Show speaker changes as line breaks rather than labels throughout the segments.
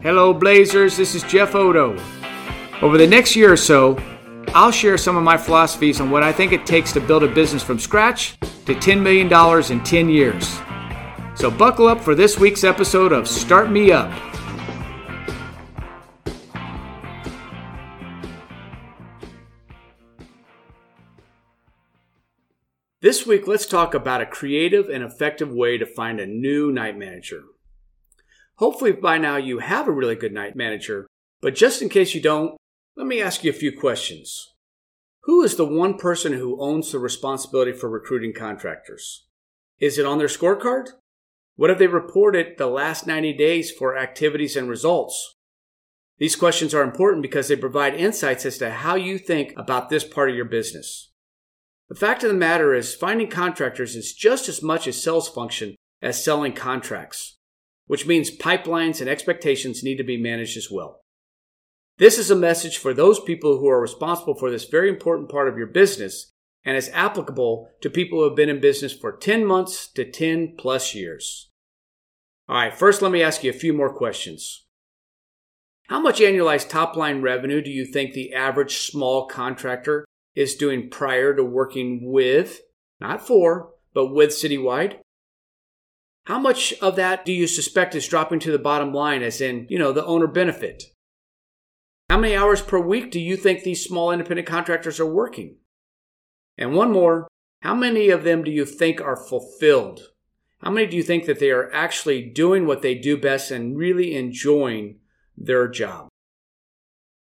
Hello, Blazers. This is Jeff Oddo. Over the next year or so, I'll share some of my philosophies on what I think it takes to build a business from scratch to $10 million in 10 years. So, buckle up for this week's episode of Start Me Up. This week, let's talk about a creative and effective way to find a new night manager. Hopefully, by now, you have a really good night manager, but just in case you don't, let me ask you a few questions. Who is the one person who owns the responsibility for recruiting contractors? Is it on their scorecard? What have they reported the last 90 days for activities and results? These questions are important because they provide insights as to how you think about this part of your business. The fact of the matter is, finding contractors is just as much a sales function as selling contracts which means pipelines and expectations need to be managed as well. This is a message for those people who are responsible for this very important part of your business and is applicable to people who have been in business for 10 months to 10 plus years. All right, first let me ask you a few more questions. How much annualized top line revenue do you think the average small contractor is doing prior to working with, not for, but with Citywide? How much of that do you suspect is dropping to the bottom line, as in, you know, the owner benefit? How many hours per week do you think these small independent contractors are working? And one more, how many of them do you think are fulfilled? How many do you think that they are actually doing what they do best and really enjoying their job?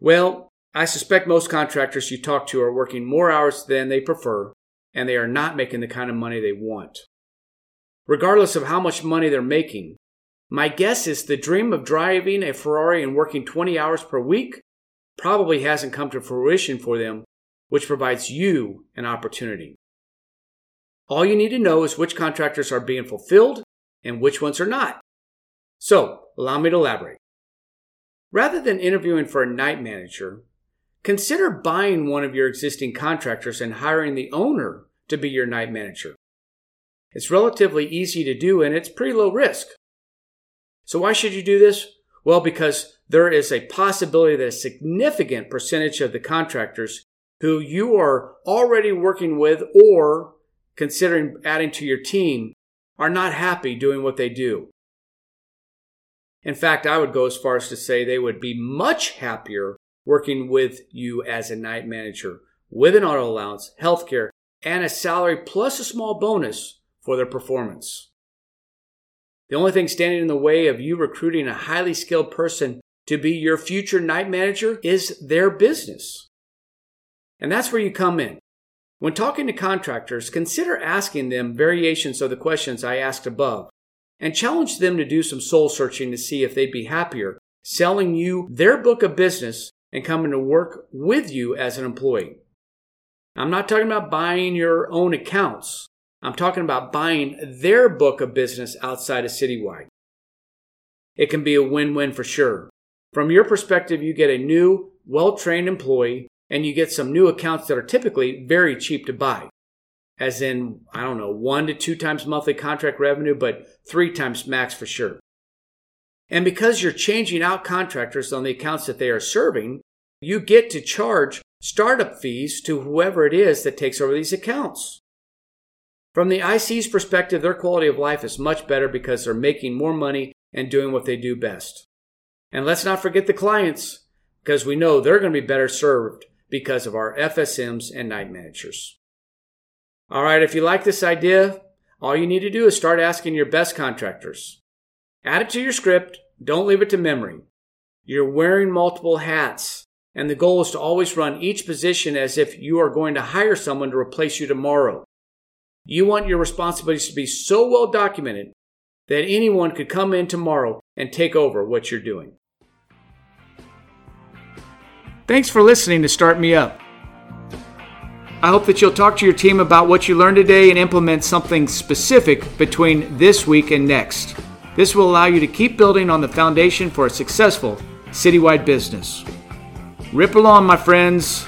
Well, I suspect most contractors you talk to are working more hours than they prefer, and they are not making the kind of money they want regardless of how much money they're making. My guess is the dream of driving a Ferrari and working 20 hours per week probably hasn't come to fruition for them, which provides you an opportunity. All you need to know is which contractors are being fulfilled and which ones are not. So, allow me to elaborate. Rather than interviewing for a night manager, consider buying one of your existing contractors and hiring the owner to be your night manager. It's relatively easy to do and it's pretty low risk. So why should you do this? Well, because there is a possibility that a significant percentage of the contractors who you are already working with or considering adding to your team are not happy doing what they do. In fact, I would go as far as to say they would be much happier working with you as a night manager with an auto allowance, healthcare, and a salary plus a small bonus for their performance. The only thing standing in the way of you recruiting a highly skilled person to be your future night manager is their business. And that's where you come in. When talking to contractors, consider asking them variations of the questions I asked above and challenge them to do some soul searching to see if they'd be happier selling you their book of business and coming to work with you as an employee. I'm not talking about buying your own accounts. I'm talking about buying their book of business outside of Citywide. It can be a win win for sure. From your perspective, you get a new, well trained employee and you get some new accounts that are typically very cheap to buy. As in, I don't know, one to two times monthly contract revenue, but three times max for sure. And because you're changing out contractors on the accounts that they are serving, you get to charge startup fees to whoever it is that takes over these accounts. From the IC's perspective, their quality of life is much better because they're making more money and doing what they do best. And let's not forget the clients, because we know they're going to be better served because of our FSMs and night managers. All right, if you like this idea, all you need to do is start asking your best contractors. Add it to your script, don't leave it to memory. You're wearing multiple hats, and the goal is to always run each position as if you are going to hire someone to replace you tomorrow. You want your responsibilities to be so well documented that anyone could come in tomorrow and take over what you're doing. Thanks for listening to Start Me Up. I hope that you'll talk to your team about what you learned today and implement something specific between this week and next. This will allow you to keep building on the foundation for a successful citywide business. Rip along, my friends.